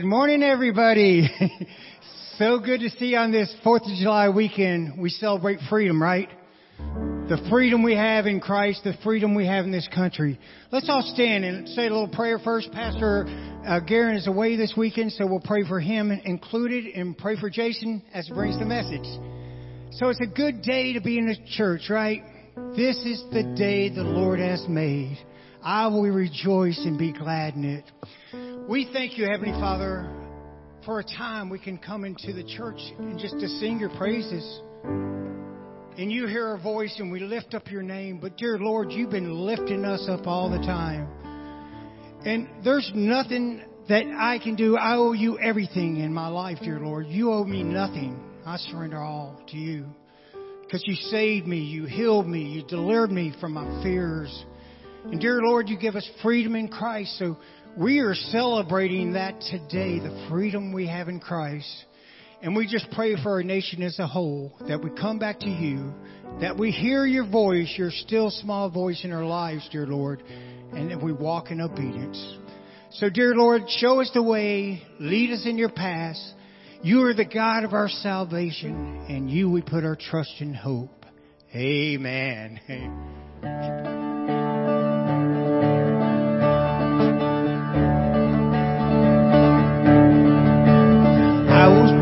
Good morning, everybody. so good to see you on this 4th of July weekend. We celebrate freedom, right? The freedom we have in Christ, the freedom we have in this country. Let's all stand and say a little prayer first. Pastor uh, Garen is away this weekend, so we'll pray for him included and pray for Jason as he brings the message. So it's a good day to be in the church, right? This is the day the Lord has made. I will rejoice and be glad in it. We thank you, Heavenly Father, for a time we can come into the church and just to sing your praises. And you hear our voice and we lift up your name. But dear Lord, you've been lifting us up all the time. And there's nothing that I can do. I owe you everything in my life, dear Lord. You owe me nothing. I surrender all to you. Because you saved me, you healed me, you delivered me from my fears. And dear Lord, you give us freedom in Christ. So we are celebrating that today, the freedom we have in Christ. And we just pray for our nation as a whole that we come back to you, that we hear your voice, your still small voice in our lives, dear Lord, and that we walk in obedience. So, dear Lord, show us the way, lead us in your path. You are the God of our salvation, and you we put our trust and hope. Amen. I was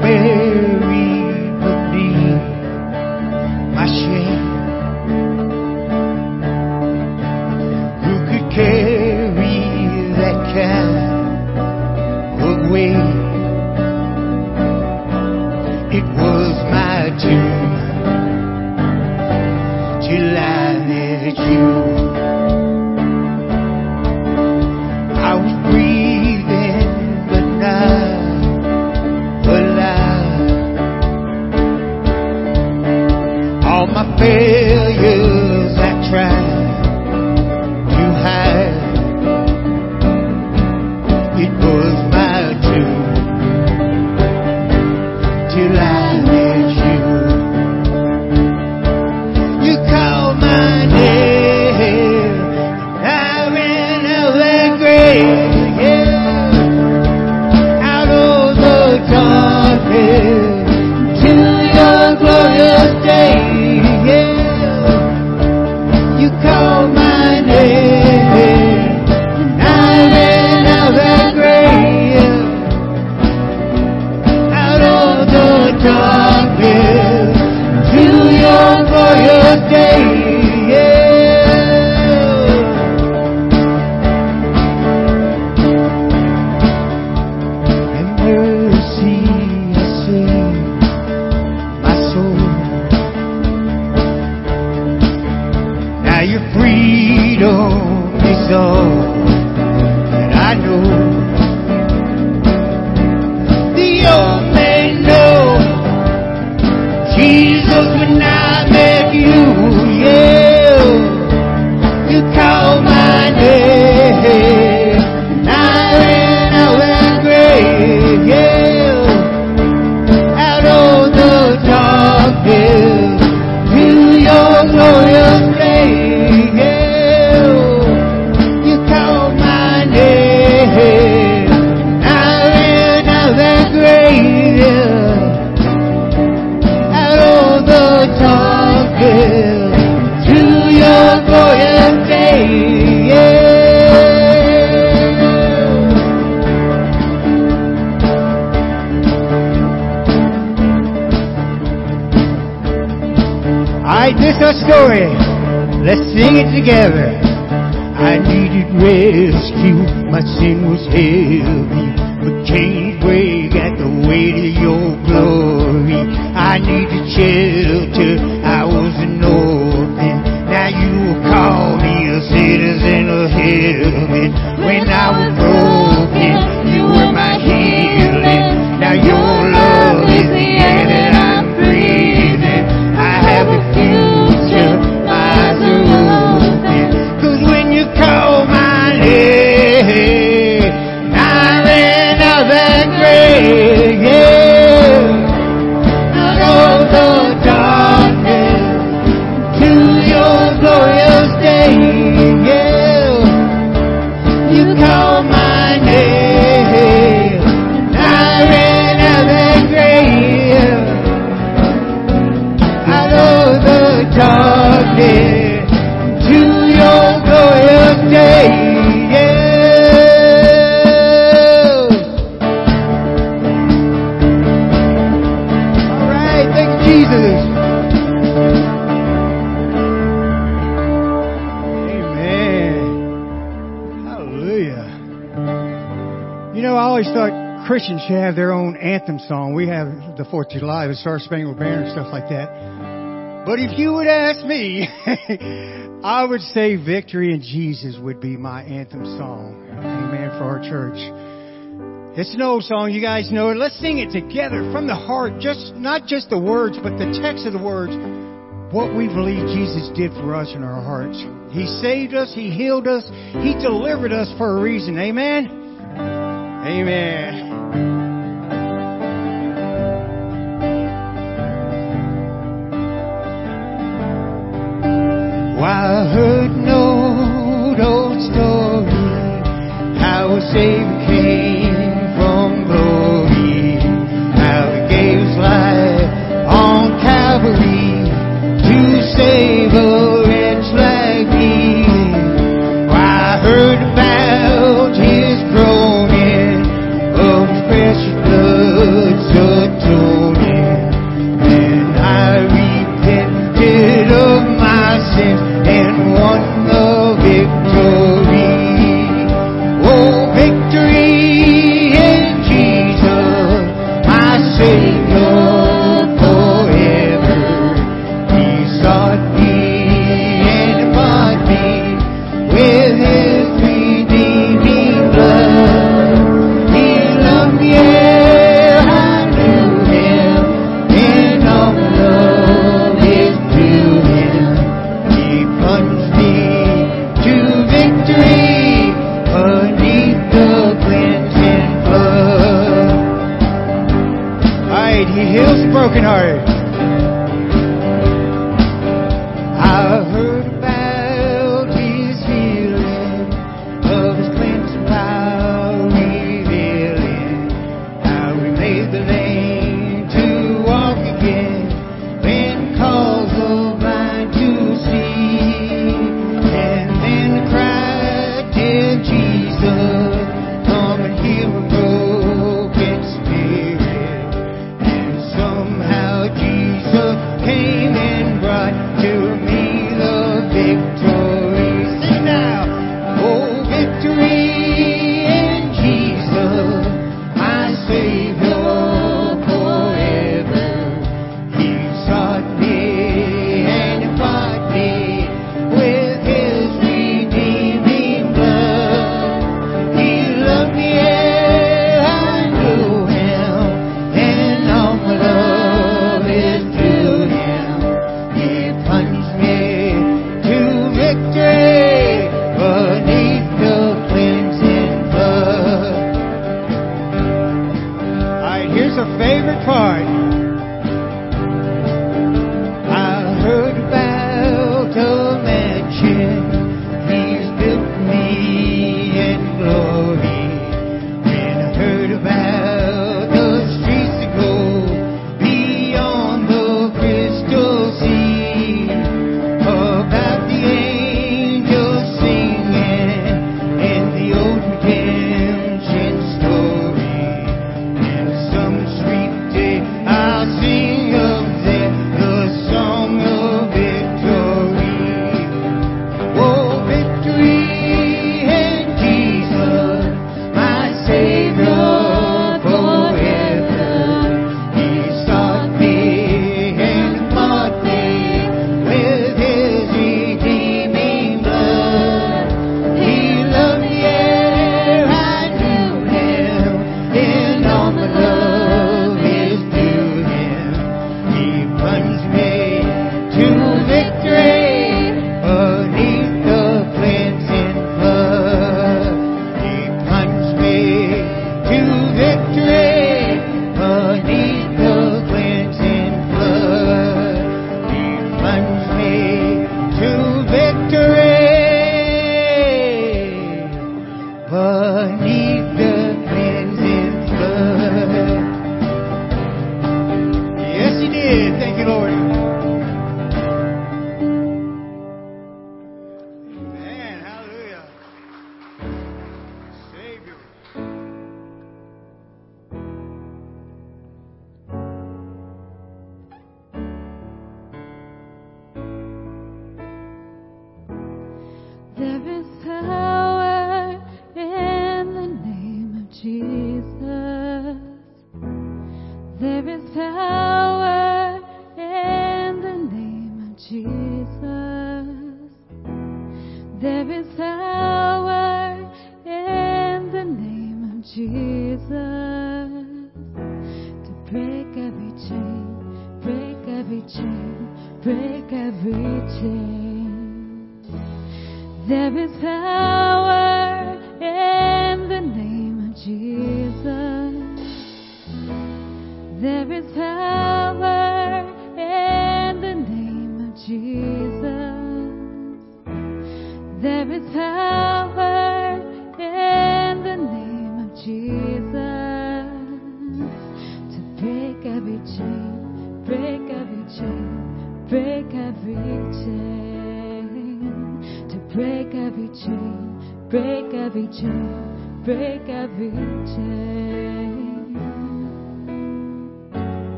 darkness to your glorious day. Yeah. All right, you, Jesus. Amen. Hallelujah. You know, I always thought Christians should have their own anthem song. We have the Fourth of July, the Star Spangled Banner, and stuff like that. But if you would ask me, I would say Victory in Jesus would be my anthem song. Amen for our church. It's an old song, you guys know it. Let's sing it together from the heart. Just not just the words, but the text of the words. What we believe Jesus did for us in our hearts. He saved us, He healed us, He delivered us for a reason. Amen. Amen. I heard no old, story how a Savior came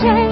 break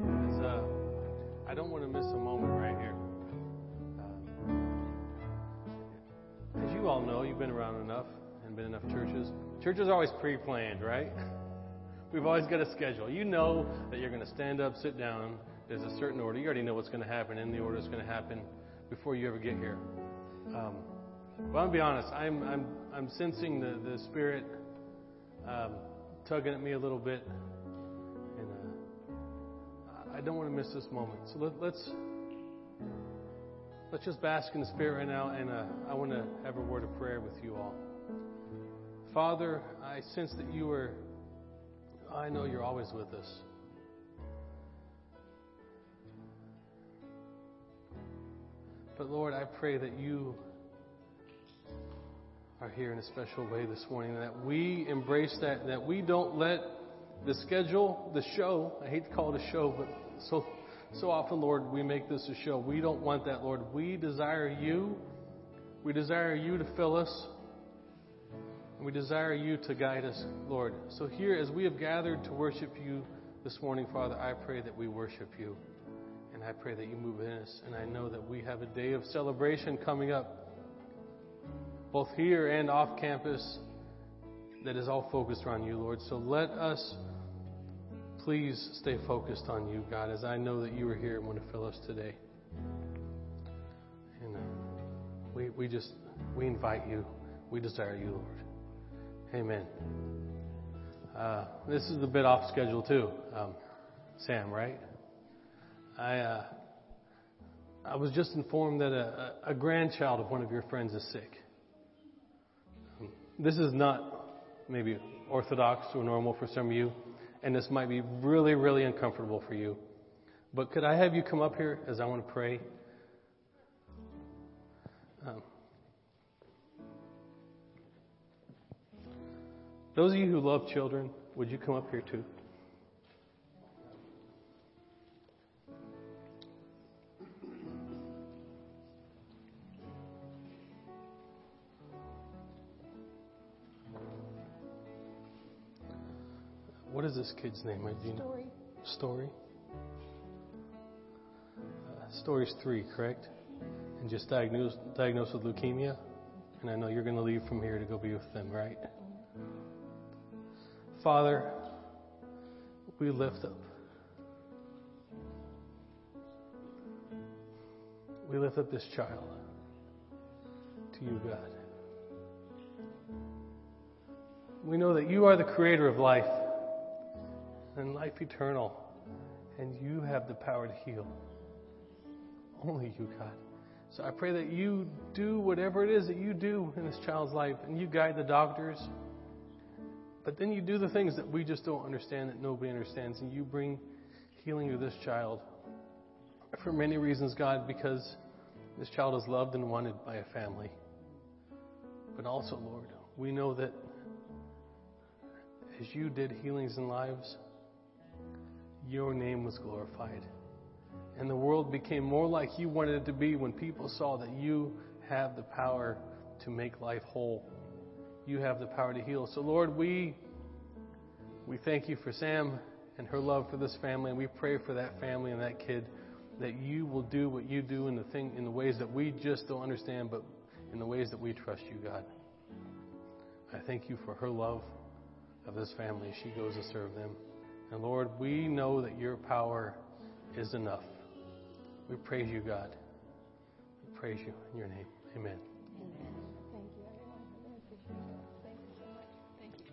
as uh, I don't want to miss a moment right here. Uh, as you all know, you've been around enough and been enough churches. Churches are always pre planned, right? We've always got a schedule. You know that you're going to stand up, sit down. There's a certain order. You already know what's going to happen, and the order is going to happen before you ever get here. Um, but I'm to be honest. I'm, I'm, I'm sensing the, the Spirit um, tugging at me a little bit. I don't want to miss this moment. So let, let's let's just bask in the Spirit right now, and uh, I want to have a word of prayer with you all. Father, I sense that you are. I know you're always with us. But Lord, I pray that you are here in a special way this morning, that we embrace that, that we don't let the schedule, the show, I hate to call it a show, but so so often, Lord, we make this a show. We don't want that, Lord. We desire you. We desire you to fill us. And we desire you to guide us, Lord. So here, as we have gathered to worship you this morning, Father, I pray that we worship you. And I pray that you move in us. And I know that we have a day of celebration coming up, both here and off campus, that is all focused around you, Lord. So let us please stay focused on you, God, as I know that you are here and want to fill us today. And uh, we, we just, we invite you. We desire you, Lord. Amen. Uh, this is a bit off schedule, too. Um, Sam, right? I, uh, I was just informed that a, a grandchild of one of your friends is sick. This is not maybe orthodox or normal for some of you, and this might be really, really uncomfortable for you. But could I have you come up here as I want to pray? Um, those of you who love children, would you come up here too? What is this kid's name? Story. Story. Uh, story's three, correct? And just diagnosed diagnosed with leukemia. And I know you're going to leave from here to go be with them, right? Father, we lift up. We lift up this child to you, God. We know that you are the creator of life and life eternal, and you have the power to heal. Only you, God. So I pray that you do whatever it is that you do in this child's life, and you guide the doctors. But then you do the things that we just don't understand, that nobody understands, and you bring healing to this child. For many reasons, God, because this child is loved and wanted by a family. But also, Lord, we know that as you did healings in lives, your name was glorified. And the world became more like you wanted it to be when people saw that you have the power to make life whole. You have the power to heal. So Lord, we we thank you for Sam and her love for this family, and we pray for that family and that kid that you will do what you do in the thing in the ways that we just don't understand, but in the ways that we trust you, God. I thank you for her love of this family. She goes to serve them. And Lord, we know that your power is enough. We praise you, God. We praise you in your name. Amen. Thank you, everyone. Thank you.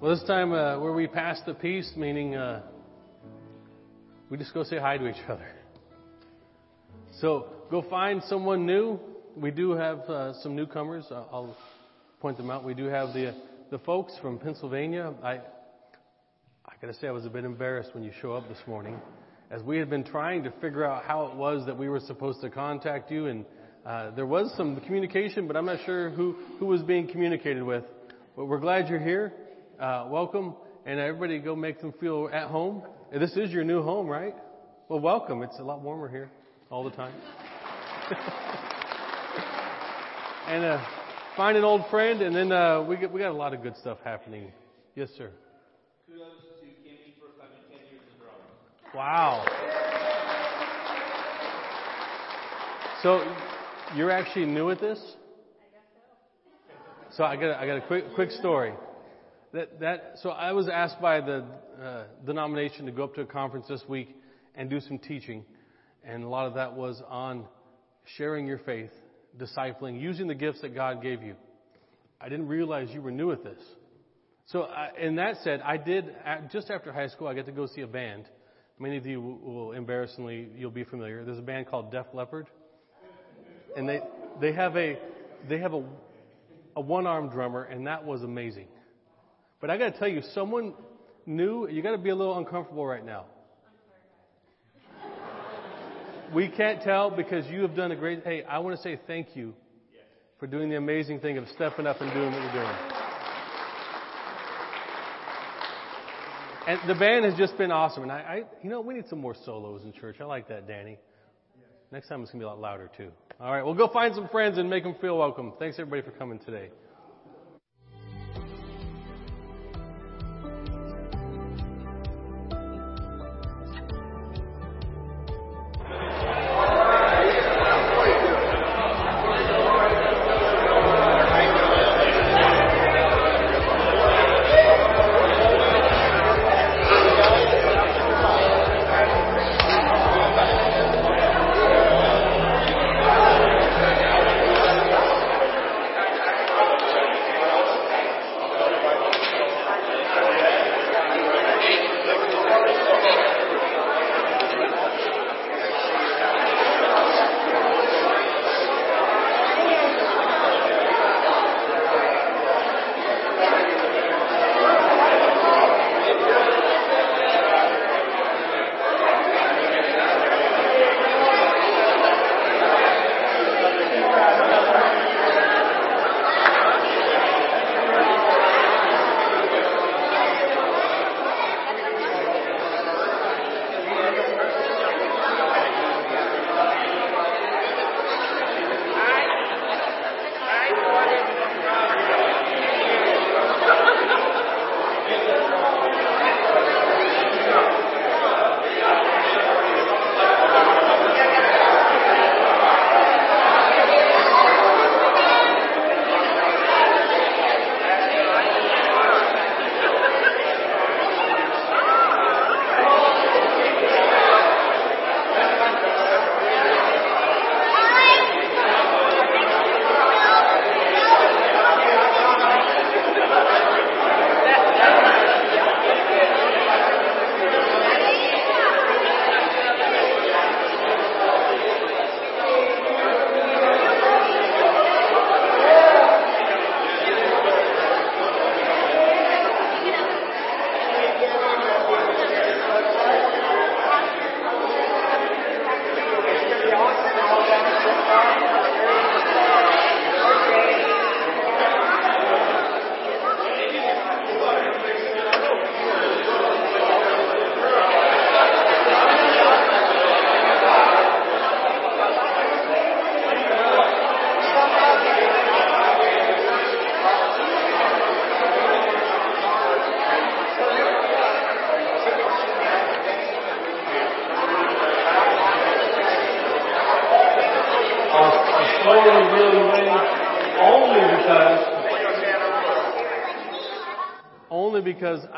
Well, this time uh, where we pass the peace, meaning uh, we just go say hi to each other. So go find someone new. We do have uh, some newcomers. I'll point them out. We do have the the folks from Pennsylvania. I I got to say I was a bit embarrassed when you show up this morning, as we had been trying to figure out how it was that we were supposed to contact you, and uh, there was some communication, but I'm not sure who who was being communicated with. But we're glad you're here uh, welcome, and everybody go make them feel at home. This is your new home, right? Well, welcome. It's a lot warmer here all the time. and uh, find an old friend, and then uh, we get, we got a lot of good stuff happening. Yes, sir. Kudos to Kimmy for coming 10 years in a row. Wow. So you're actually new at this? So I got a, I got a quick quick story. That that so I was asked by the uh, denomination to go up to a conference this week and do some teaching, and a lot of that was on sharing your faith, discipling, using the gifts that God gave you. I didn't realize you were new at this. So, in that said, I did just after high school. I got to go see a band. Many of you will embarrassingly you'll be familiar. There's a band called Def Leppard, and they they have a they have a a one armed drummer, and that was amazing. But I got to tell you, someone new, you got to be a little uncomfortable right now. We can't tell because you have done a great. Hey, I want to say thank you for doing the amazing thing of stepping up and doing what you're doing. And the band has just been awesome. And I, I, you know, we need some more solos in church. I like that, Danny. Next time it's to be a lot louder, too. All right, well, go find some friends and make them feel welcome. Thanks, everybody, for coming today.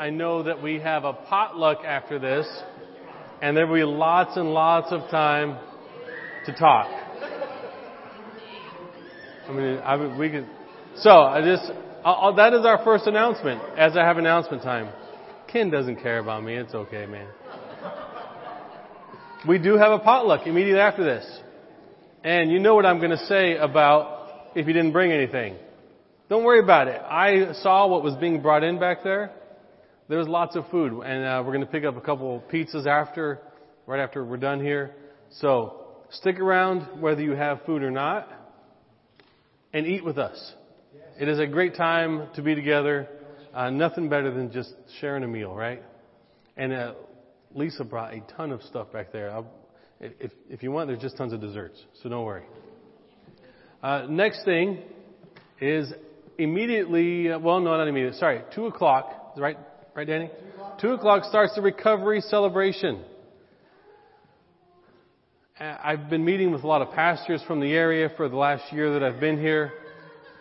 I know that we have a potluck after this, and there will be lots and lots of time to talk. I mean, I, we could. So I just I'll, that is our first announcement. As I have announcement time, Ken doesn't care about me. It's okay, man. We do have a potluck immediately after this, and you know what I'm going to say about if you didn't bring anything. Don't worry about it. I saw what was being brought in back there. There was lots of food, and uh, we're going to pick up a couple pizzas after, right after we're done here. So stick around whether you have food or not, and eat with us. It is a great time to be together. Uh, nothing better than just sharing a meal, right? And uh, Lisa brought a ton of stuff back there. I'll, if, if you want, there's just tons of desserts, so don't worry. Uh, next thing is immediately, uh, well, no, not immediately, sorry, 2 o'clock, right, right, Danny? 2 o'clock starts the recovery celebration. Uh, I've been meeting with a lot of pastors from the area for the last year that I've been here,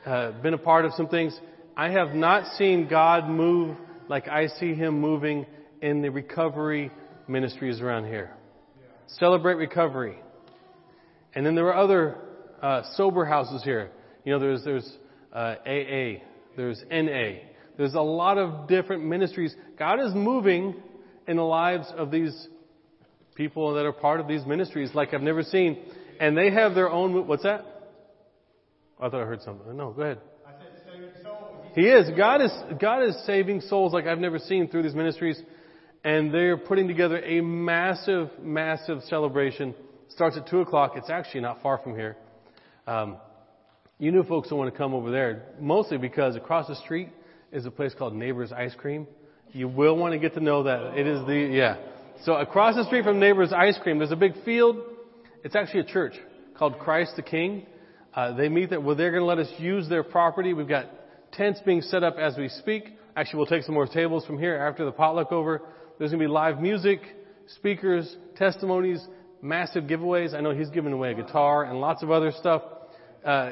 uh, been a part of some things. I have not seen God move like I see Him moving in the recovery ministries around here. Celebrate recovery. And then there are other uh, sober houses here. You know, there's there's uh, AA, there's NA. There's a lot of different ministries. God is moving in the lives of these people that are part of these ministries like I've never seen. And they have their own, what's that? I thought I heard something. No, go ahead. He is. God is, God is saving souls like I've never seen through these ministries. And they're putting together a massive, massive celebration. starts at 2 o'clock. It's actually not far from here. Um, you new folks don't want to come over there, mostly because across the street is a place called Neighbors Ice Cream. You will want to get to know that. It is the, yeah. So across the street from Neighbors Ice Cream, there's a big field. It's actually a church called Christ the King. Uh, they meet there. Well, they're going to let us use their property. We've got tents being set up as we speak. Actually, we'll take some more tables from here after the potluck over. There's going to be live music, speakers, testimonies, massive giveaways. I know he's giving away a guitar and lots of other stuff. Uh,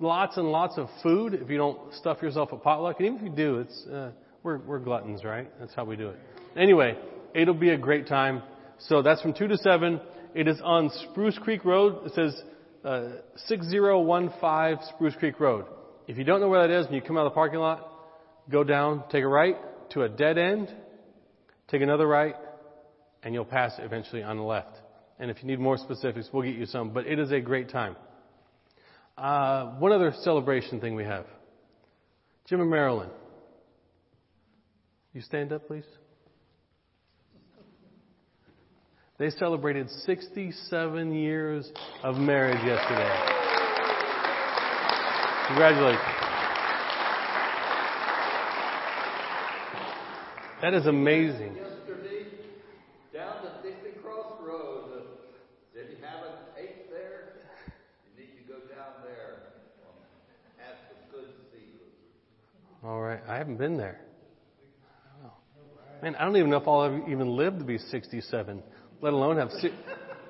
lots and lots of food if you don't stuff yourself at potluck. And even if you do, it's uh, we're we're gluttons, right? That's how we do it. Anyway, It'll be a great time. So that's from 2 to 7. It is on Spruce Creek Road. It says uh, 6015 Spruce Creek Road. If you don't know where that is, when you come out of the parking lot, go down, take a right to a dead end, take another right, and you'll pass eventually on the left. And if you need more specifics, we'll get you some. But it is a great time. Uh, one other celebration thing we have. Jim and Marilyn. You stand up, please. They celebrated 67 years of marriage yesterday. Congratulations. That is amazing. Yesterday, down the Dixie Crossroad, uh, if you haven't ate there, you need to go down there and have some good seafood. All right. I haven't been there. Man, I don't even know if I'll ever even live to be 67 let alone have. Si-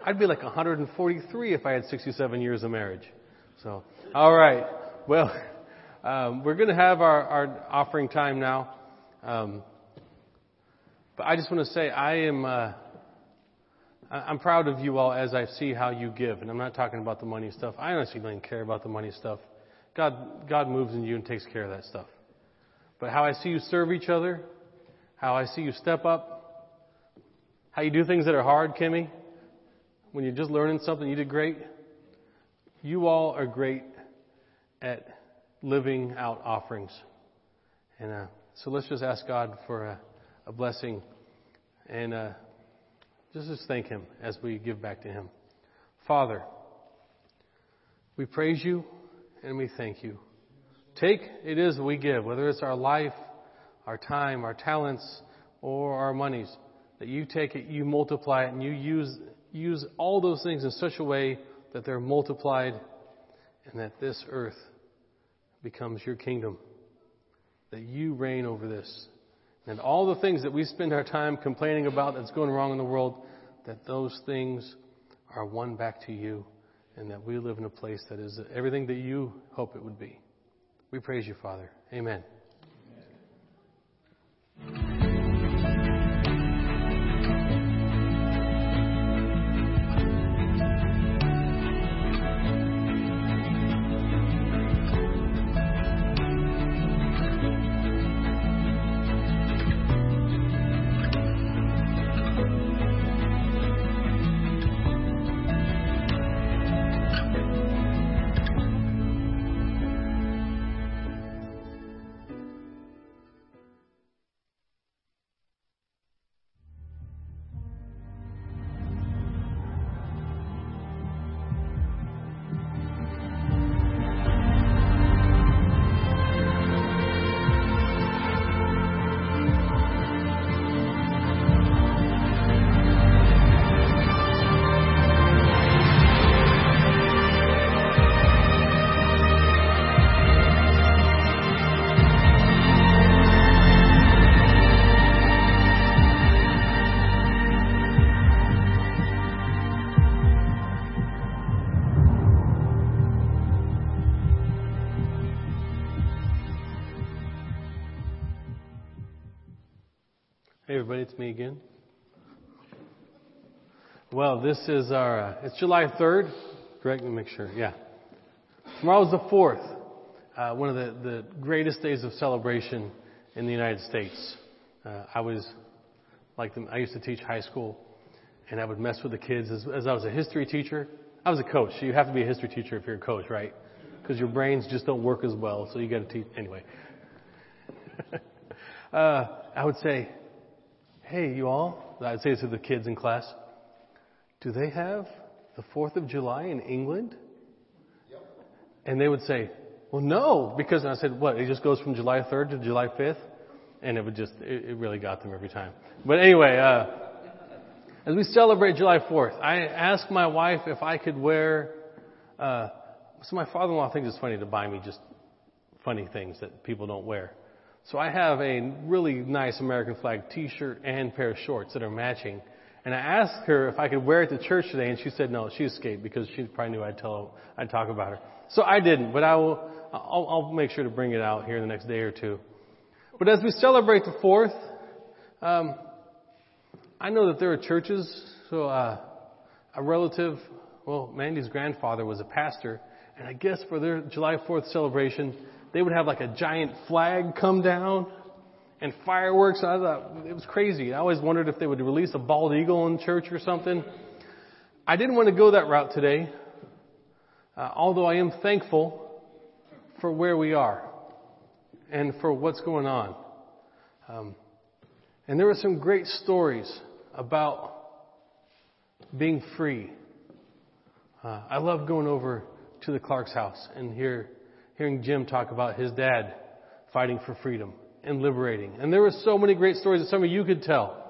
I'd be like 143 if I had 67 years of marriage. So, all right. Well, um, we're going to have our, our offering time now. Um, but I just want to say I am. Uh, I'm proud of you all as I see how you give, and I'm not talking about the money stuff. I honestly don't care about the money stuff. God, God moves in you and takes care of that stuff. But how I see you serve each other, how I see you step up, how you do things that are hard, Kimmy? When you're just learning something, you did great. You all are great at living out offerings. And uh, so let's just ask God for a, a blessing and uh, just, just thank Him as we give back to Him. Father, we praise you and we thank you. Take it is we give, whether it's our life, our time, our talents, or our monies that you take it, you multiply it, and you use, use all those things in such a way that they're multiplied and that this earth becomes your kingdom. That you reign over this. And all the things that we spend our time complaining about that's going wrong in the world, that those things are won back to you and that we live in a place that is everything that you hope it would be. We praise you, Father. Amen. Everybody, it's me again. Well, this is our, uh, it's July 3rd. Correct me, make sure. Yeah. Tomorrow's the 4th. Uh, one of the, the greatest days of celebration in the United States. Uh, I was, like, the, I used to teach high school, and I would mess with the kids as, as I was a history teacher. I was a coach. You have to be a history teacher if you're a coach, right? Because your brains just don't work as well, so you got to teach. Anyway. uh, I would say, hey, you all, I'd say to the kids in class, do they have the 4th of July in England? Yep. And they would say, well, no, because I said, what, it just goes from July 3rd to July 5th? And it would just, it, it really got them every time. But anyway, uh, as we celebrate July 4th, I asked my wife if I could wear, uh, so my father-in-law thinks it's funny to buy me just funny things that people don't wear. So I have a really nice American flag t-shirt and pair of shorts that are matching. And I asked her if I could wear it to church today, and she said no. She escaped because she probably knew I'd tell, I'd talk about her. So I didn't, but I will, I'll, I'll make sure to bring it out here in the next day or two. But as we celebrate the fourth, um, I know that there are churches. So uh, a relative, well, Mandy's grandfather was a pastor, and I guess for their July 4th celebration, they would have like a giant flag come down and fireworks. I thought it was crazy. I always wondered if they would release a bald eagle in church or something. I didn't want to go that route today, uh, although I am thankful for where we are and for what's going on. Um, and there were some great stories about being free. Uh, I love going over to the Clark's house and hear, hearing Jim talk about his dad fighting for freedom and liberating. And there were so many great stories that some of you could tell.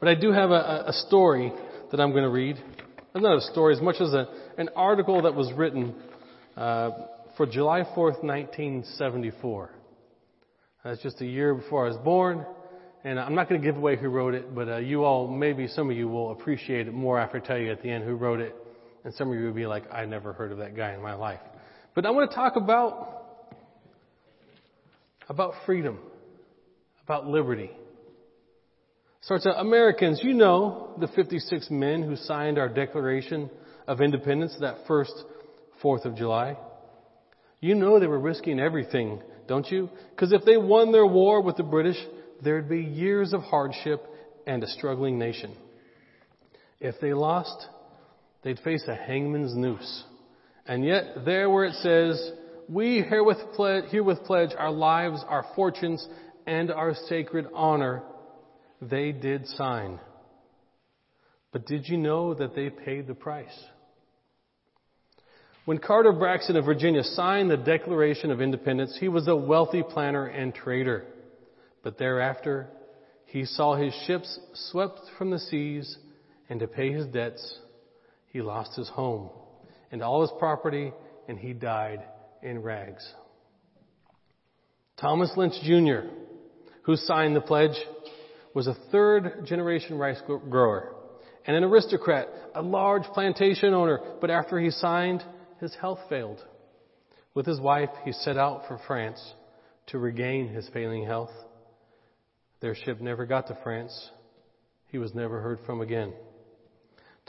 But I do have a, a story that I'm going to read. Not a story as much as a, an article that was written uh, for July 4th, 1974. That's just a year before I was born. And I'm not going to give away who wrote it, but uh, you all, maybe some of you will appreciate it more after I tell you at the end who wrote it. And some of you will be like, I never heard of that guy in my life. But I want to talk about, about freedom, about liberty. Starts out, Americans, you know the 56 men who signed our Declaration of Independence that first 4th of July. You know they were risking everything, don't you? Because if they won their war with the British, there'd be years of hardship and a struggling nation. If they lost, they'd face a hangman's noose. And yet, there where it says, we herewith pledge, herewith pledge our lives, our fortunes, and our sacred honor, they did sign. But did you know that they paid the price? When Carter Braxton of Virginia signed the Declaration of Independence, he was a wealthy planner and trader. But thereafter, he saw his ships swept from the seas, and to pay his debts, he lost his home and all his property, and he died in rags. Thomas Lynch Jr., who signed the pledge, was a third generation rice grower, and an aristocrat, a large plantation owner, but after he signed, his health failed. With his wife, he set out for France to regain his failing health. Their ship never got to France. He was never heard from again.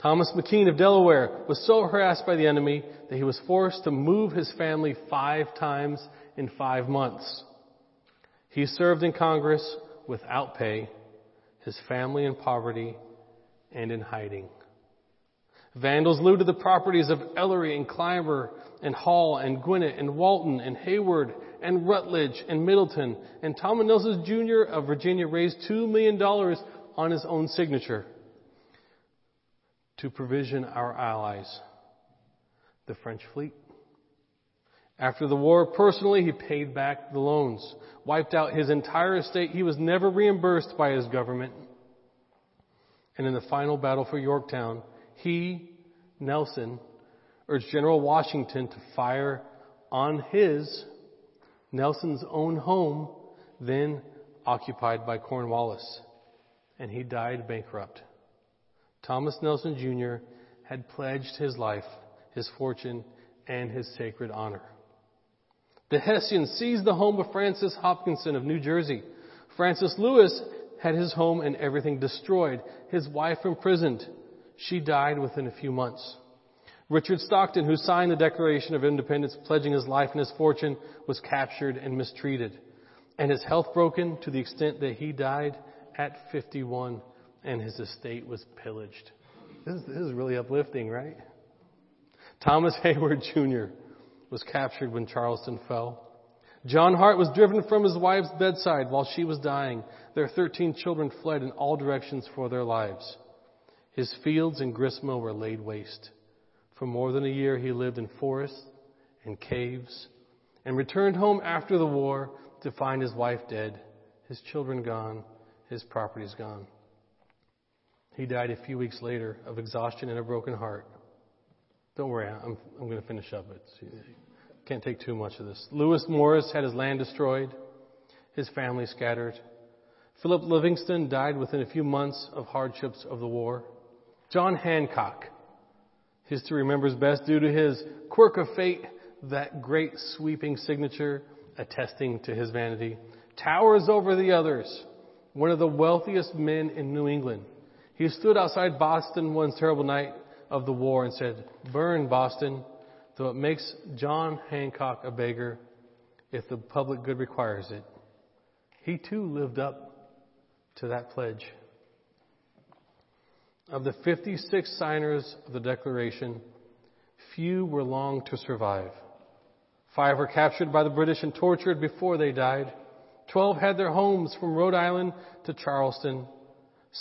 Thomas McKean of Delaware was so harassed by the enemy that he was forced to move his family five times in five months. He served in Congress without pay, his family in poverty and in hiding. Vandals looted the properties of Ellery and Clymer and Hall and Gwinnett and Walton and Heyward and Rutledge and Middleton and Thomas Nelson Jr. of Virginia raised $2 million on his own signature to provision our allies, the French fleet. After the war, personally, he paid back the loans, wiped out his entire estate. He was never reimbursed by his government. And in the final battle for Yorktown, he, Nelson, urged General Washington to fire on his, Nelson's own home, then occupied by Cornwallis. And he died bankrupt. Thomas Nelson Jr. had pledged his life, his fortune, and his sacred honor. The Hessians seized the home of Francis Hopkinson of New Jersey. Francis Lewis had his home and everything destroyed, his wife imprisoned. She died within a few months. Richard Stockton, who signed the Declaration of Independence pledging his life and his fortune, was captured and mistreated, and his health broken to the extent that he died at 51 and his estate was pillaged. This is, this is really uplifting, right? Thomas Heyward Jr. was captured when Charleston fell. John Hart was driven from his wife's bedside while she was dying. Their 13 children fled in all directions for their lives. His fields in Gristmill were laid waste. For more than a year, he lived in forests and caves and returned home after the war to find his wife dead, his children gone, his properties gone. He died a few weeks later of exhaustion and a broken heart. Don't worry, I'm, I'm going to finish up. It's, can't take too much of this. Lewis Morris had his land destroyed, his family scattered. Philip Livingston died within a few months of hardships of the war. John Hancock, history remembers best due to his quirk of fate, that great sweeping signature attesting to his vanity, towers over the others, one of the wealthiest men in New England. He stood outside Boston one terrible night of the war and said, Burn, Boston, though it makes John Hancock a beggar if the public good requires it. He too lived up to that pledge. Of the 56 signers of the Declaration, few were long to survive. Five were captured by the British and tortured before they died. Twelve had their homes from Rhode Island to Charleston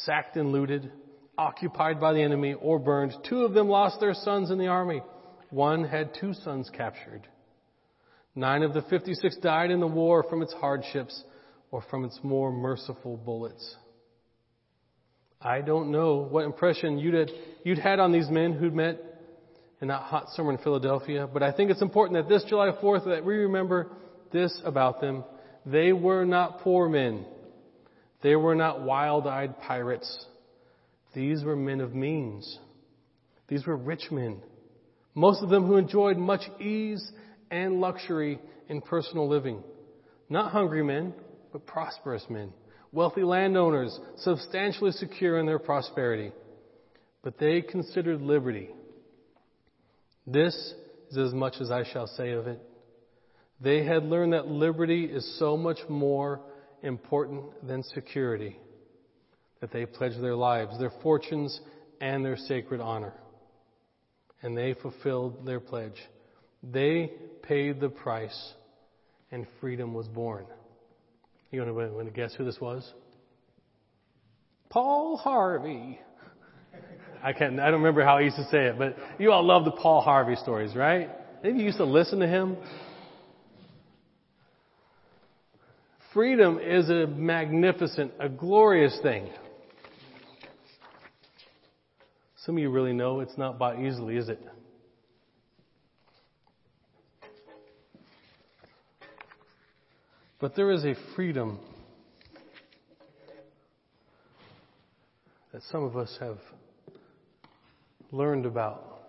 sacked and looted, occupied by the enemy, or burned. Two of them lost their sons in the army. One had two sons captured. Nine of the 56 died in the war from its hardships or from its more merciful bullets. I don't know what impression you'd had, you'd had on these men who'd met in that hot summer in Philadelphia, but I think it's important that this July 4th that we remember this about them. They were not poor men. They were not wild-eyed pirates. These were men of means. These were rich men. Most of them who enjoyed much ease and luxury in personal living. Not hungry men, but prosperous men. Wealthy landowners, substantially secure in their prosperity. But they considered liberty. This is as much as I shall say of it. They had learned that liberty is so much more important than security, that they pledged their lives, their fortunes, and their sacred honor. And they fulfilled their pledge. They paid the price, and freedom was born. You want to guess who this was? Paul Harvey. I can't, I don't remember how he used to say it, but you all love the Paul Harvey stories, right? Maybe you used to listen to him. Freedom is a magnificent, a glorious thing. Some of you really know it's not bought easily, is it? But there is a freedom that some of us have learned about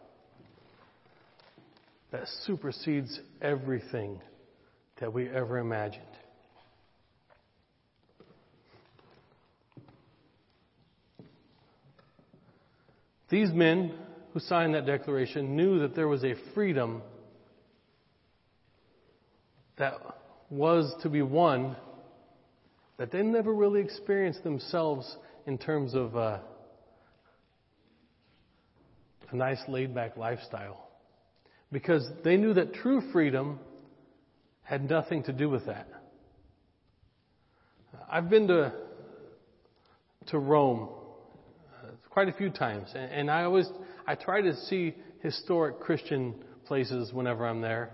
that supersedes everything that we ever imagined. These men who signed that declaration knew that there was a freedom that was to be won that they never really experienced themselves in terms of uh, a nice laid back lifestyle. Because they knew that true freedom had nothing to do with that. I've been to, to Rome quite a few times, and, and I always, I try to see historic Christian places whenever I'm there.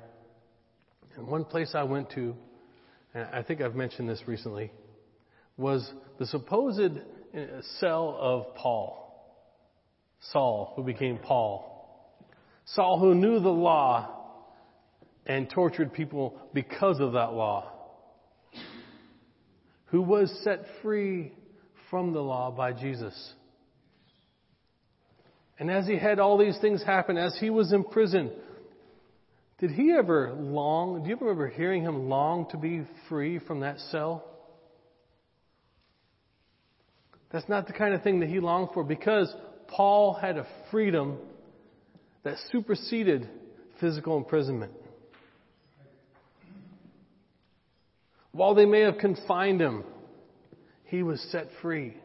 And one place I went to, and I think I've mentioned this recently, was the supposed uh, cell of Paul. Saul, who became Paul. Saul, who knew the law and tortured people because of that law. Who was set free from the law by Jesus. And as he had all these things happen, as he was in prison, did he ever long, do you remember hearing him long to be free from that cell? That's not the kind of thing that he longed for because Paul had a freedom that superseded physical imprisonment. While they may have confined him, he was set free.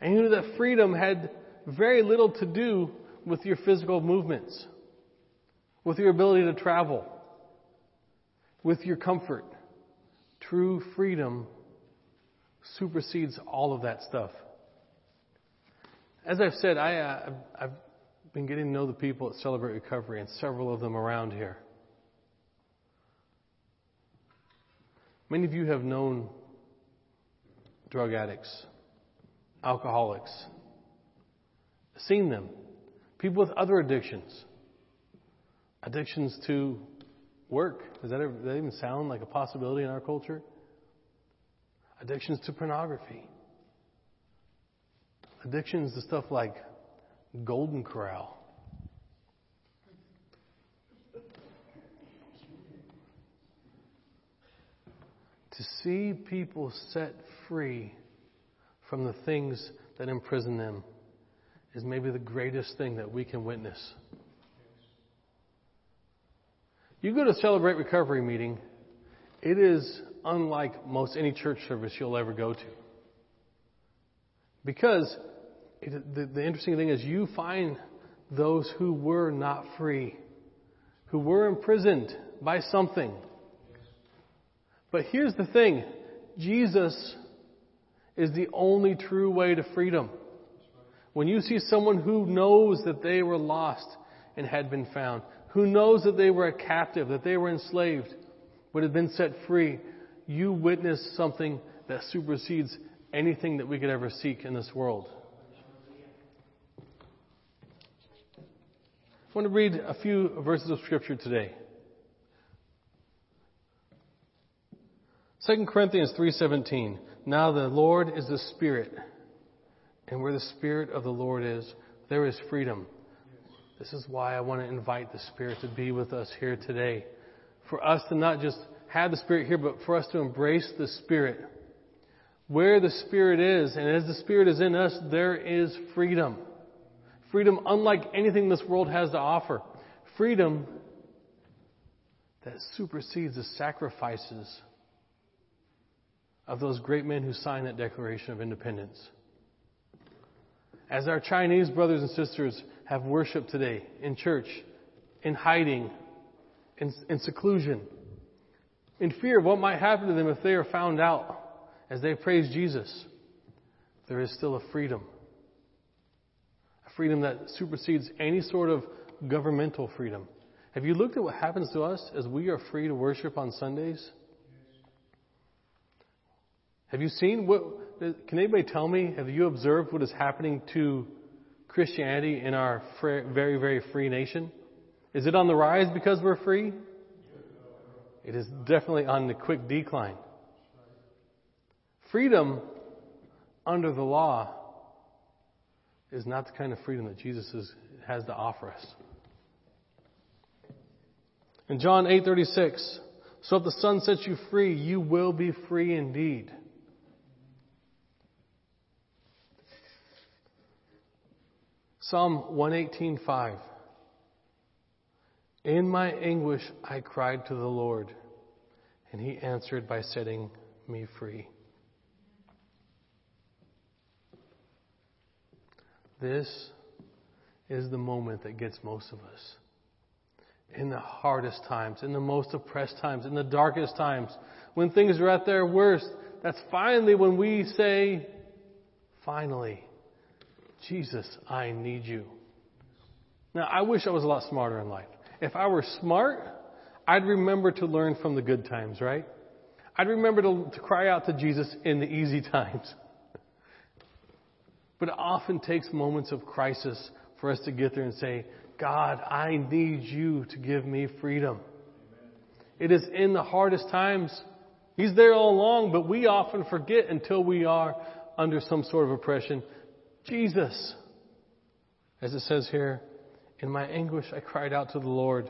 And he knew that freedom had very little to do with your physical movements, with your ability to travel, with your comfort. True freedom supersedes all of that stuff. As I've said, I, uh, I've been getting to know the people at Celebrate Recovery and several of them around here. Many of you have known drug addicts, alcoholics, seen them, people with other addictions, addictions to work. Does that, ever, does that even sound like a possibility in our culture? Addictions to pornography. Addictions to stuff like Golden Corral. To see people set free from the things that imprison them is maybe the greatest thing that we can witness. You go to Celebrate Recovery meeting, it is unlike most any church service you'll ever go to. Because it, the, the interesting thing is, you find those who were not free, who were imprisoned by something. But here's the thing Jesus is the only true way to freedom. When you see someone who knows that they were lost and had been found, who knows that they were a captive, that they were enslaved, but had been set free, you witness something that supersedes anything that we could ever seek in this world. I want to read a few verses of Scripture today. 2 Corinthians 3:17 Now the Lord is the Spirit, and where the Spirit of the Lord is, there is freedom. This is why I want to invite the Spirit to be with us here today. For us to not just have the Spirit here, but for us to embrace the Spirit. Where the Spirit is, and as the Spirit is in us, there is freedom. Freedom unlike anything this world has to offer. Freedom that supersedes the sacrifices of those great men who signed that Declaration of Independence. As our Chinese brothers and sisters have worshiped today in church, in hiding, in, in seclusion, in fear of what might happen to them if they are found out as they praise Jesus, there is still a freedom A freedom that supersedes any sort of governmental freedom. Have you looked at what happens to us as we are free to worship on Sundays? Have you seen what? Can anybody tell me? Have you observed what is happening to Christianity in our very, very free nation? Is it on the rise because we're free? It is definitely on the quick decline. Freedom under the law is not the kind of freedom that Jesus is, has to offer us. In John 8:36, so if the Son sets you free, you will be free indeed. Psalm 118:5 In my anguish I cried to the Lord, and he answered by setting me free. This is the moment that gets most of us. In the hardest times, in the most oppressed times, in the darkest times, when things are at their worst, that's finally when we say, finally, Jesus, I need you. Now, I wish I was a lot smarter in life. If I were smart, I'd remember to learn from the good times, right? I'd remember to, to cry out to Jesus in the easy times. But it often takes moments of crisis for us to get there and say, God, I need you to give me freedom. It is in the hardest times. He's there all along, but we often forget until we are under some sort of oppression. Jesus, as it says here, in my anguish I cried out to the Lord,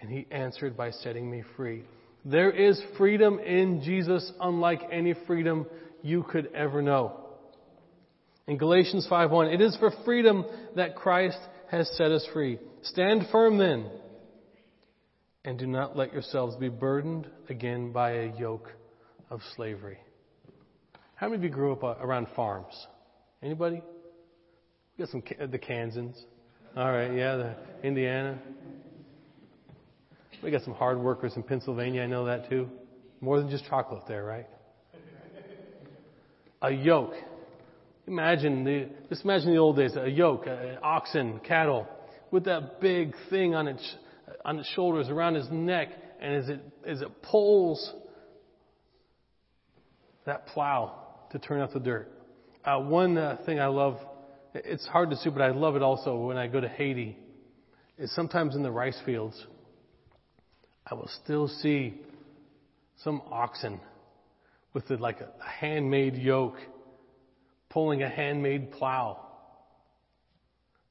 and he answered by setting me free. There is freedom in Jesus unlike any freedom you could ever know. In Galatians 5:1, it is for freedom that Christ has set us free. Stand firm then, and do not let yourselves be burdened again by a yoke of slavery. How many of you grew up uh, around farms? Anybody? Got some the Kansans. All right, yeah, the Indiana. We got some hard workers in Pennsylvania. I know that too. More than just chocolate there, right? A yoke. Imagine the, just imagine the old days, a yoke, an oxen, cattle, with that big thing on its, on its shoulders, around his neck, and as it, as it pulls that plow to turn out the dirt. Uh, one uh, thing I love, it's hard to see, but I love it also when I go to Haiti, is sometimes in the rice fields, I will still see some oxen with like a handmade yoke pulling a handmade plow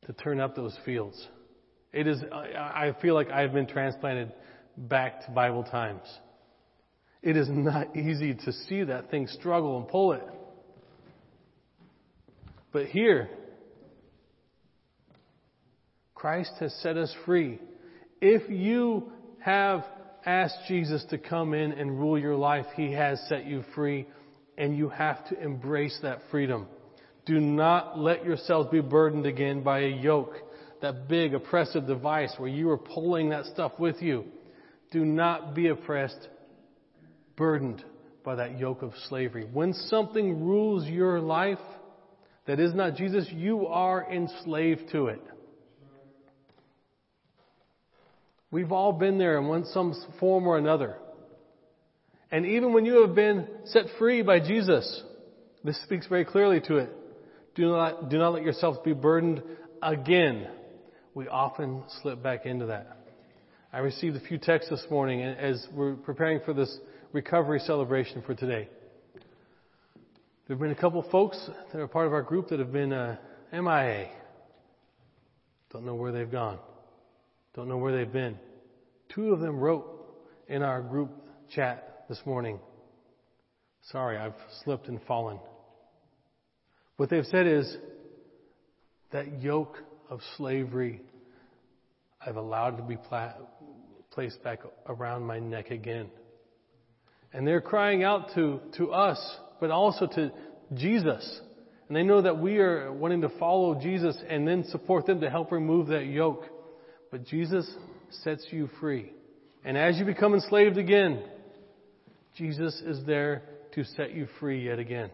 to turn up those fields. It is, I feel like I've been transplanted back to Bible times. It is not easy to see that thing struggle and pull it. But here, Christ has set us free. If you have asked Jesus to come in and rule your life, He has set you free, and you have to embrace that freedom. Do not let yourselves be burdened again by a yoke, that big oppressive device where you are pulling that stuff with you. Do not be oppressed, burdened by that yoke of slavery. When something rules your life that is not Jesus, you are enslaved to it. We've all been there in one some form or another. And even when you have been set free by Jesus, this speaks very clearly to it. Do not, do not let yourselves be burdened again. We often slip back into that. I received a few texts this morning as we're preparing for this recovery celebration for today. There have been a couple folks that are part of our group that have been uh, MIA. Don't know where they've gone. Don't know where they've been. Two of them wrote in our group chat this morning, Sorry, I've slipped and fallen. What they've said is that yoke of slavery I've allowed to be pla- placed back around my neck again. And they're crying out to, to us, but also to Jesus. And they know that we are wanting to follow Jesus and then support them to help remove that yoke. But Jesus sets you free. And as you become enslaved again, Jesus is there to set you free yet again.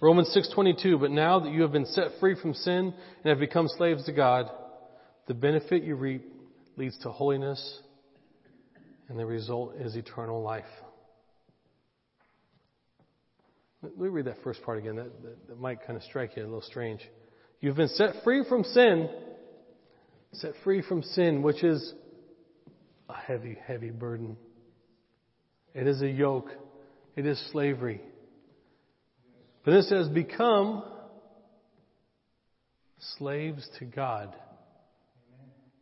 Romans 6:22 But now that you have been set free from sin and have become slaves to God the benefit you reap leads to holiness and the result is eternal life. Let me read that first part again. That, that, that might kind of strike you a little strange. You've been set free from sin, set free from sin, which is a heavy, heavy burden. It is a yoke. It is slavery. But it says, become Slaves to God.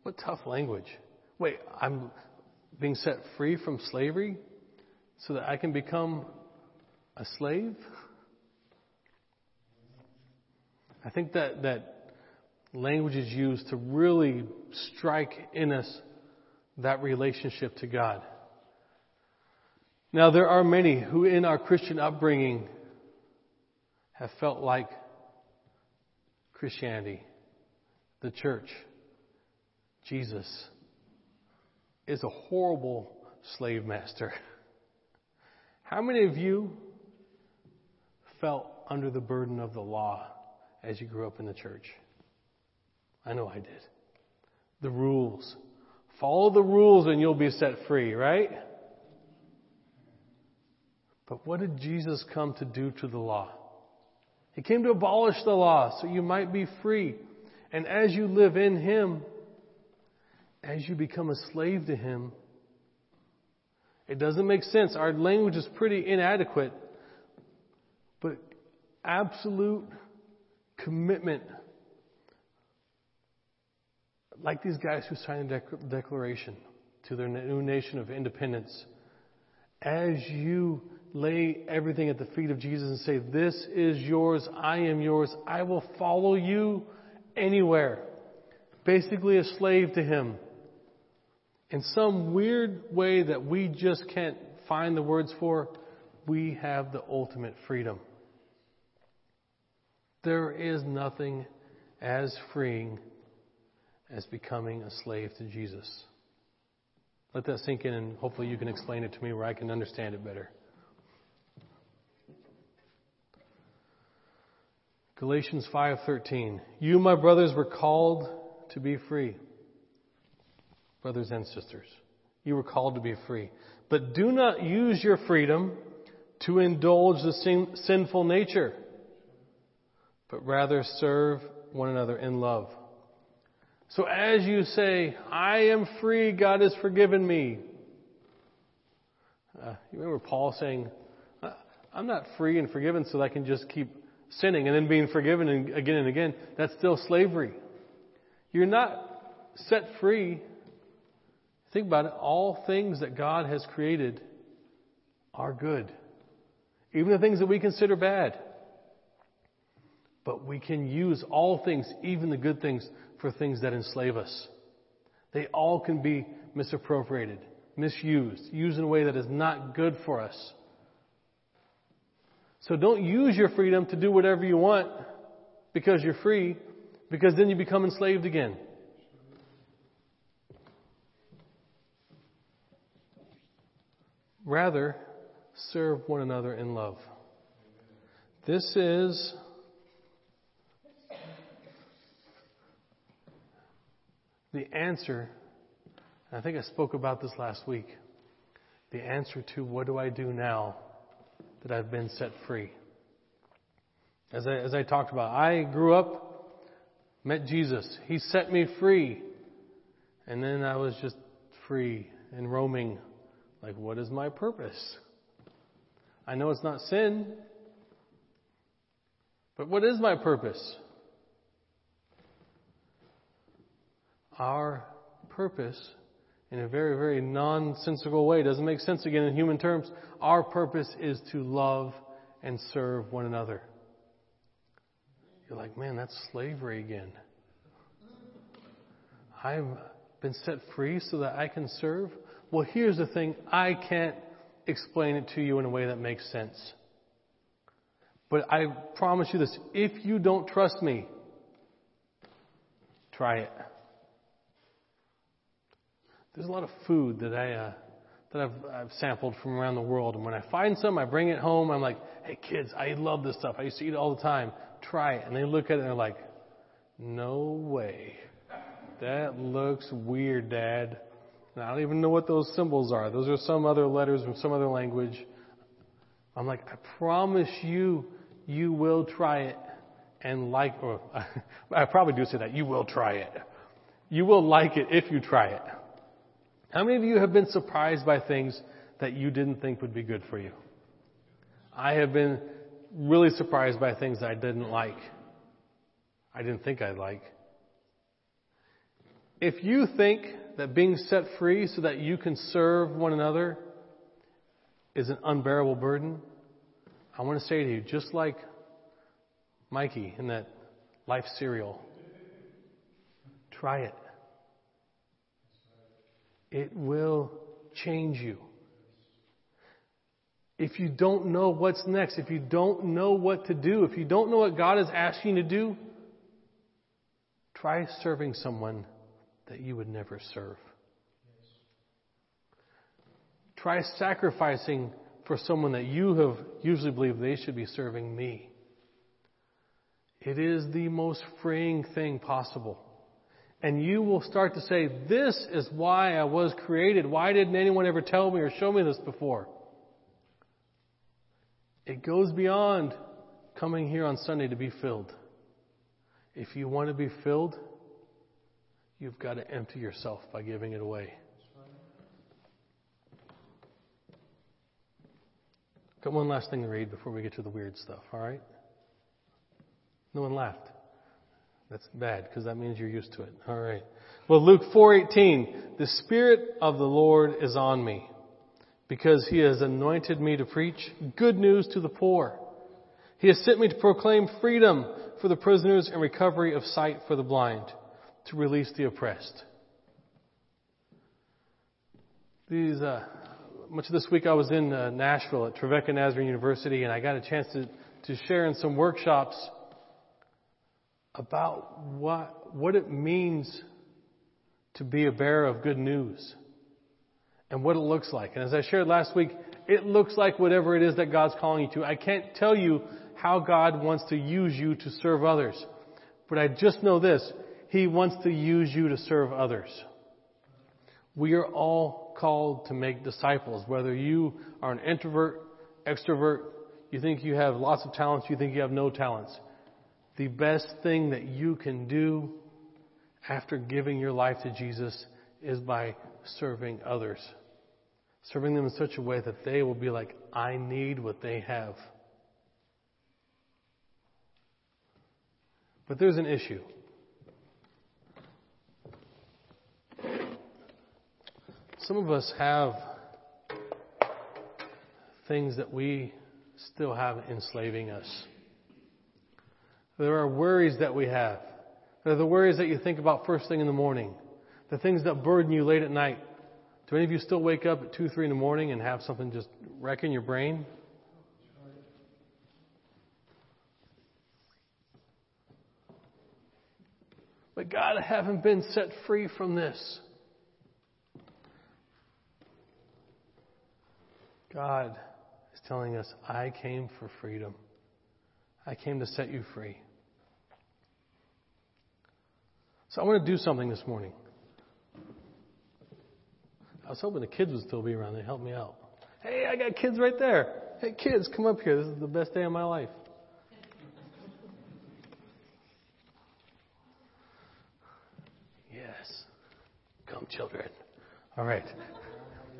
What tough language. Wait, I'm being set free from slavery so that I can become a slave? I think that, that language is used to really strike in us that relationship to God. Now, there are many who, in our Christian upbringing, have felt like Christianity, the church, Jesus, is a horrible slave master. How many of you felt under the burden of the law as you grew up in the church? I know I did. The rules. Follow the rules and you'll be set free, right? But what did Jesus come to do to the law? He came to abolish the law so you might be free. And as you live in Him, as you become a slave to Him, it doesn't make sense. Our language is pretty inadequate, but absolute commitment. Like these guys who signed the dec- declaration to their new nation of independence. As you lay everything at the feet of Jesus and say, This is yours, I am yours, I will follow you anywhere. Basically, a slave to Him. In some weird way that we just can't find the words for, we have the ultimate freedom. There is nothing as freeing as becoming a slave to Jesus. Let that sink in and hopefully you can explain it to me where I can understand it better. Galatians 5:13 You my brothers were called to be free. Brothers and sisters, you were called to be free. But do not use your freedom to indulge the sin- sinful nature, but rather serve one another in love. So as you say, I am free, God has forgiven me. Uh, you remember Paul saying, I'm not free and forgiven so that I can just keep sinning and then being forgiven again and again, that's still slavery. You're not set free. Think about it. All things that God has created are good. Even the things that we consider bad. But we can use all things, even the good things, for things that enslave us. They all can be misappropriated, misused, used in a way that is not good for us. So don't use your freedom to do whatever you want because you're free, because then you become enslaved again. Rather, serve one another in love. This is the answer. I think I spoke about this last week. The answer to what do I do now that I've been set free. As I, as I talked about, I grew up, met Jesus. He set me free. And then I was just free and roaming. Like, what is my purpose? I know it's not sin, but what is my purpose? Our purpose in a very, very nonsensical way. It doesn't make sense again in human terms. Our purpose is to love and serve one another. You're like, man, that's slavery again. I've been set free so that I can serve. Well, here's the thing I can't explain it to you in a way that makes sense. But I promise you this if you don't trust me, try it. There's a lot of food that I uh, that I've, I've sampled from around the world, and when I find some, I bring it home. I'm like, "Hey kids, I love this stuff. I used to eat it all the time. Try it." And they look at it and they're like, "No way. That looks weird, Dad." And I don't even know what those symbols are. Those are some other letters from some other language. I'm like, I promise you, you will try it and like, or I probably do say that. You will try it. You will like it if you try it. How many of you have been surprised by things that you didn't think would be good for you? I have been really surprised by things I didn't like. I didn't think I'd like. If you think that being set free so that you can serve one another is an unbearable burden, I want to say to you, just like Mikey in that life cereal, try it. It will change you. If you don't know what's next, if you don't know what to do, if you don't know what God is asking you to do, try serving someone that you would never serve. Try sacrificing for someone that you have usually believed they should be serving me. It is the most freeing thing possible. And you will start to say, This is why I was created. Why didn't anyone ever tell me or show me this before? It goes beyond coming here on Sunday to be filled. If you want to be filled, you've got to empty yourself by giving it away. Got one last thing to read before we get to the weird stuff, all right? No one laughed. That's bad because that means you're used to it. All right. Well, Luke 4:18, "The spirit of the Lord is on me, because he has anointed me to preach good news to the poor. He has sent me to proclaim freedom for the prisoners and recovery of sight for the blind, to release the oppressed." These uh, much of this week I was in uh, Nashville at Trevecca Nazarene University, and I got a chance to, to share in some workshops about what, what it means to be a bearer of good news and what it looks like. And as I shared last week, it looks like whatever it is that God's calling you to. I can't tell you how God wants to use you to serve others, but I just know this. He wants to use you to serve others. We are all called to make disciples, whether you are an introvert, extrovert, you think you have lots of talents, you think you have no talents. The best thing that you can do after giving your life to Jesus is by serving others. Serving them in such a way that they will be like, I need what they have. But there's an issue. Some of us have things that we still have enslaving us. There are worries that we have. There are the worries that you think about first thing in the morning. The things that burden you late at night. Do any of you still wake up at 2, 3 in the morning and have something just wrecking your brain? But God, I haven't been set free from this. God is telling us, I came for freedom. I came to set you free. So I want to do something this morning. I was hoping the kids would still be around. They help me out. Hey, I got kids right there. Hey, kids, come up here. This is the best day of my life. Yes. Come, children. All right.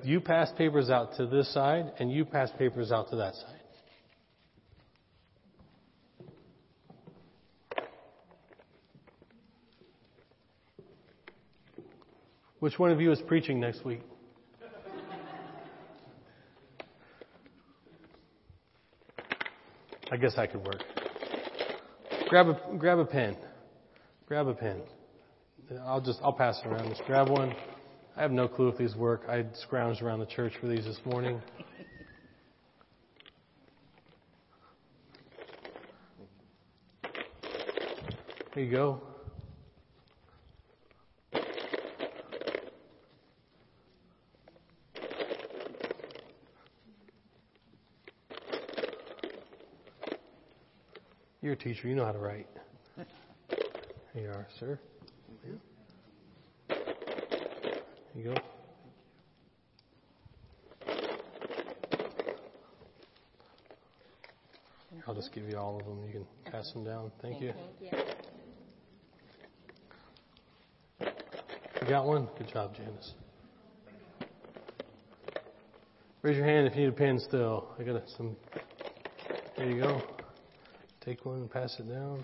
You pass papers out to this side, and you pass papers out to that side. Which one of you is preaching next week? I guess I could work. Grab a grab a pen. Grab a pen. I'll just I'll pass it around. Just grab one. I have no clue if these work. I scrounged around the church for these this morning. There you go. You're a teacher. You know how to write. Here you are, sir. Here you go. I'll just give you all of them. You can pass them down. Thank you. You got one? Good job, Janice. Raise your hand if you need a pen still. I got some. There you go. Take one and pass it down.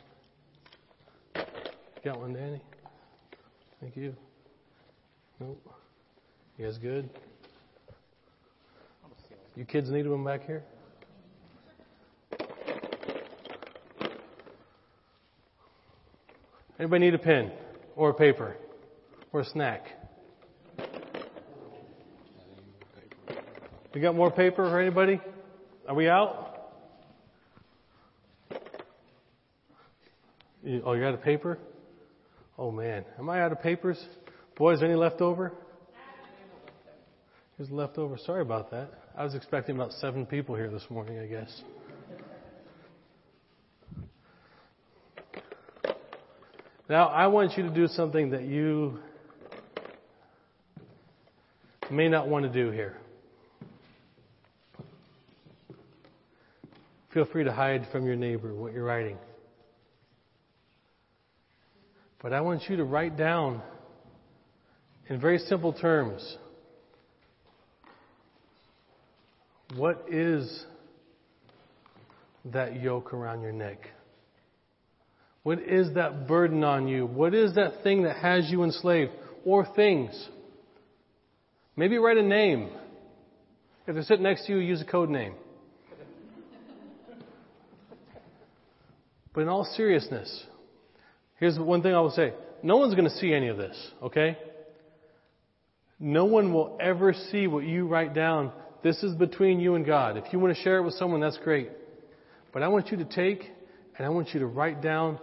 got one, Danny? Thank you. Nope. You guys good? You kids need one back here? Anybody need a pen or a paper or a snack? You got more paper for anybody? Are we out? You, oh, you're out of paper? Oh man, am I out of papers? Boys, any left over? Here's left over. Sorry about that. I was expecting about seven people here this morning, I guess. Now, I want you to do something that you may not want to do here. Feel free to hide from your neighbor what you're writing. But I want you to write down in very simple terms what is that yoke around your neck? What is that burden on you? What is that thing that has you enslaved? Or things? Maybe write a name. If they're sitting next to you, use a code name. But in all seriousness, here's one thing I will say. No one's going to see any of this, okay? No one will ever see what you write down. This is between you and God. If you want to share it with someone, that's great. But I want you to take and I want you to write down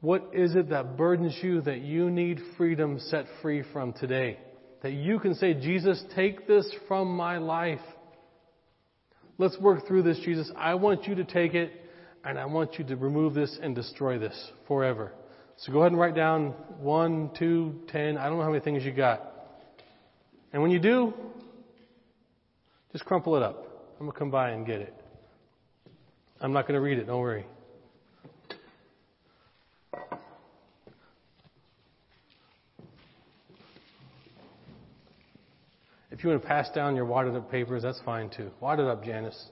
what is it that burdens you that you need freedom set free from today? That you can say, Jesus, take this from my life. Let's work through this, Jesus. I want you to take it and I want you to remove this and destroy this forever. So go ahead and write down one, two, ten. I don't know how many things you got. And when you do, just crumple it up. I'm going to come by and get it. I'm not going to read it, don't worry. If you want to pass down your wadded up papers, that's fine too. Wadded up, Janice.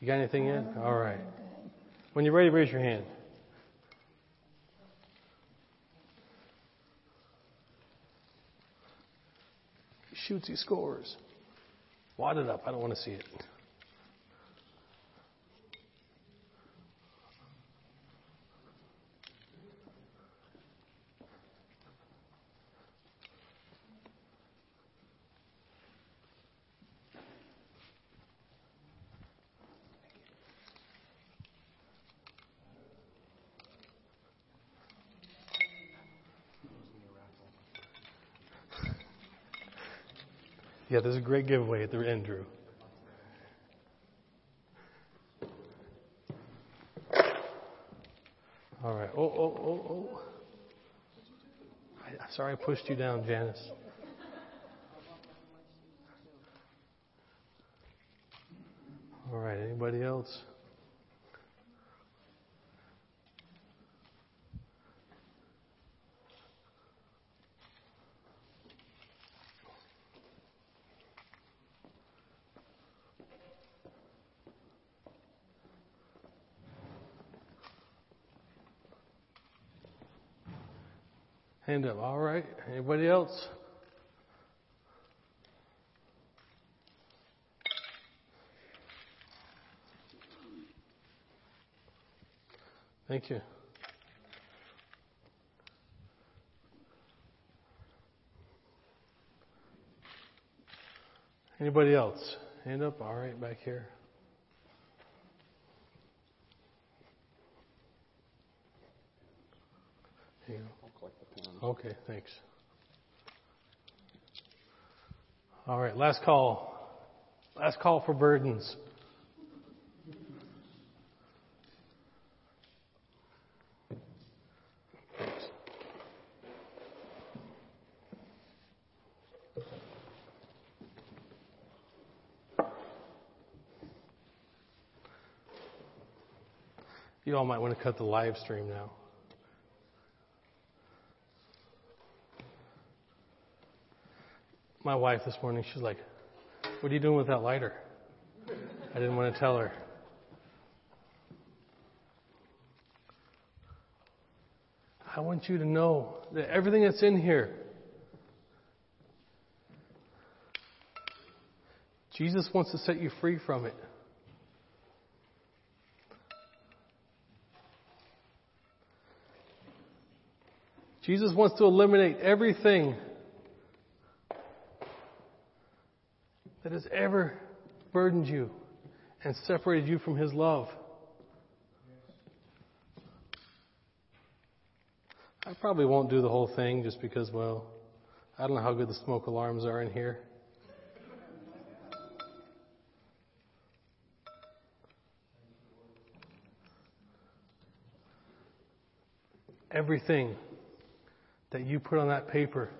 You got anything yet? Uh, All right. When you're ready, raise your hand. He shoots, he scores. Wad it up. I don't want to see it. Yeah, there's a great giveaway at the end, Drew. All right. Oh, oh, oh, oh. I, sorry I pushed you down, Janice. All right. Anybody else? All right. Anybody else? Thank you. Anybody else? Hand up. All right, back. Here you go. Okay, thanks. All right, last call. Last call for burdens. You all might want to cut the live stream now. My wife this morning, she's like, What are you doing with that lighter? I didn't want to tell her. I want you to know that everything that's in here, Jesus wants to set you free from it. Jesus wants to eliminate everything that has ever burdened you and separated you from His love. I probably won't do the whole thing just because, well, I don't know how good the smoke alarms are in here. Everything that you put on that paper,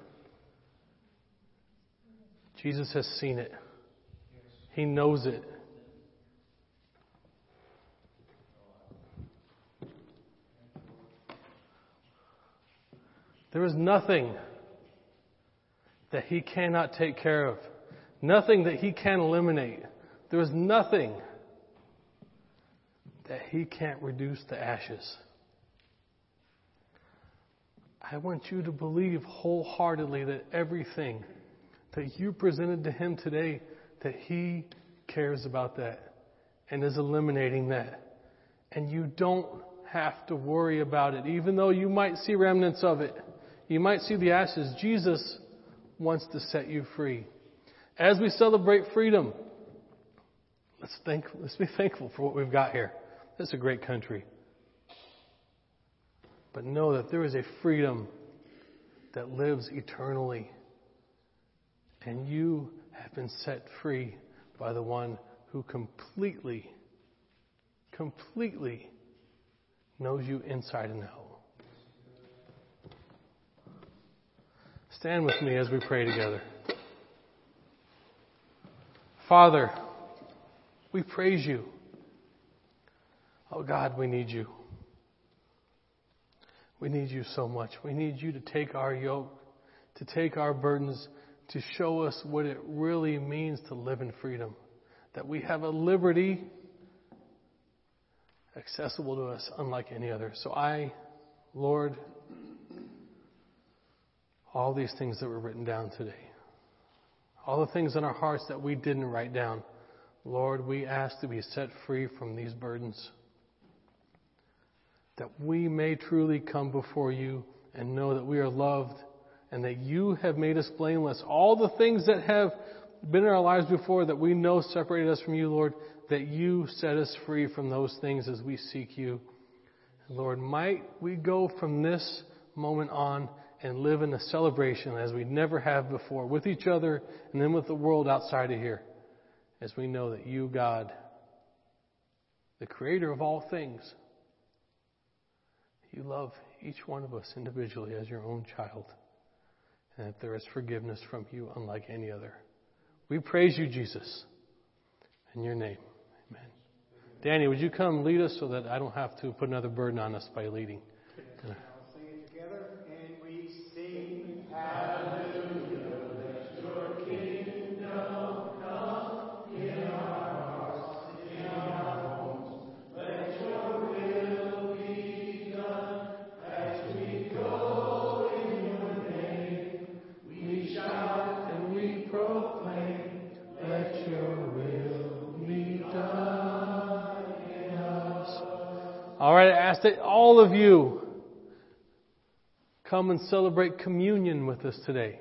Jesus has seen it. He knows it. There is nothing that He cannot take care of, nothing that He can eliminate. There is nothing that He can't reduce to ashes. I want you to believe wholeheartedly that everything that you presented to Him today, that He cares about that and is eliminating that. And you don't have to worry about it, even though you might see remnants of it. You might see the ashes. Jesus wants to set you free. As we celebrate freedom, let's think, let's be thankful for what we've got here. This is a great country. But know that there is a freedom that lives eternally. And you have been set free by the one who completely, completely knows you inside and out. Stand with me as we pray together. Father, we praise you. Oh God, we need you. We need you so much. We need you to take our yoke, to take our burdens, to show us what it really means to live in freedom. That we have a liberty accessible to us unlike any other. So I, Lord, all these things that were written down today, all the things in our hearts that we didn't write down, Lord, we ask to be set free from these burdens that we may truly come before you and know that we are loved and that you have made us blameless. All the things that have been in our lives before that we know separated us from you, Lord, that you set us free from those things as we seek you. Lord, might we go from this moment on and live in a celebration as we never have before with each other and then with the world outside of here as we know that you, God, the creator of all things, you love each one of us individually as your own child, and that there is forgiveness from you unlike any other. We praise you, Jesus, in your name. Amen. Danny, would you come lead us so that I don't have to put another burden on us by leading? All of you come and celebrate communion with us today.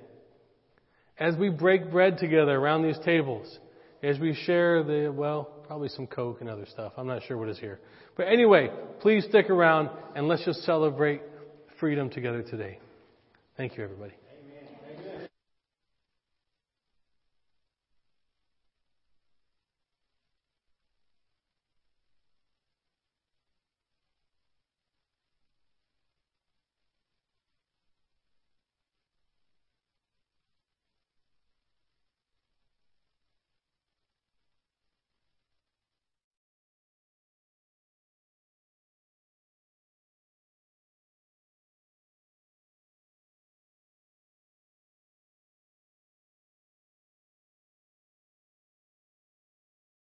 As we break bread together around these tables, as we share the, well, probably some Coke and other stuff. I'm not sure what is here. But anyway, please stick around and let's just celebrate freedom together today. Thank you, everybody.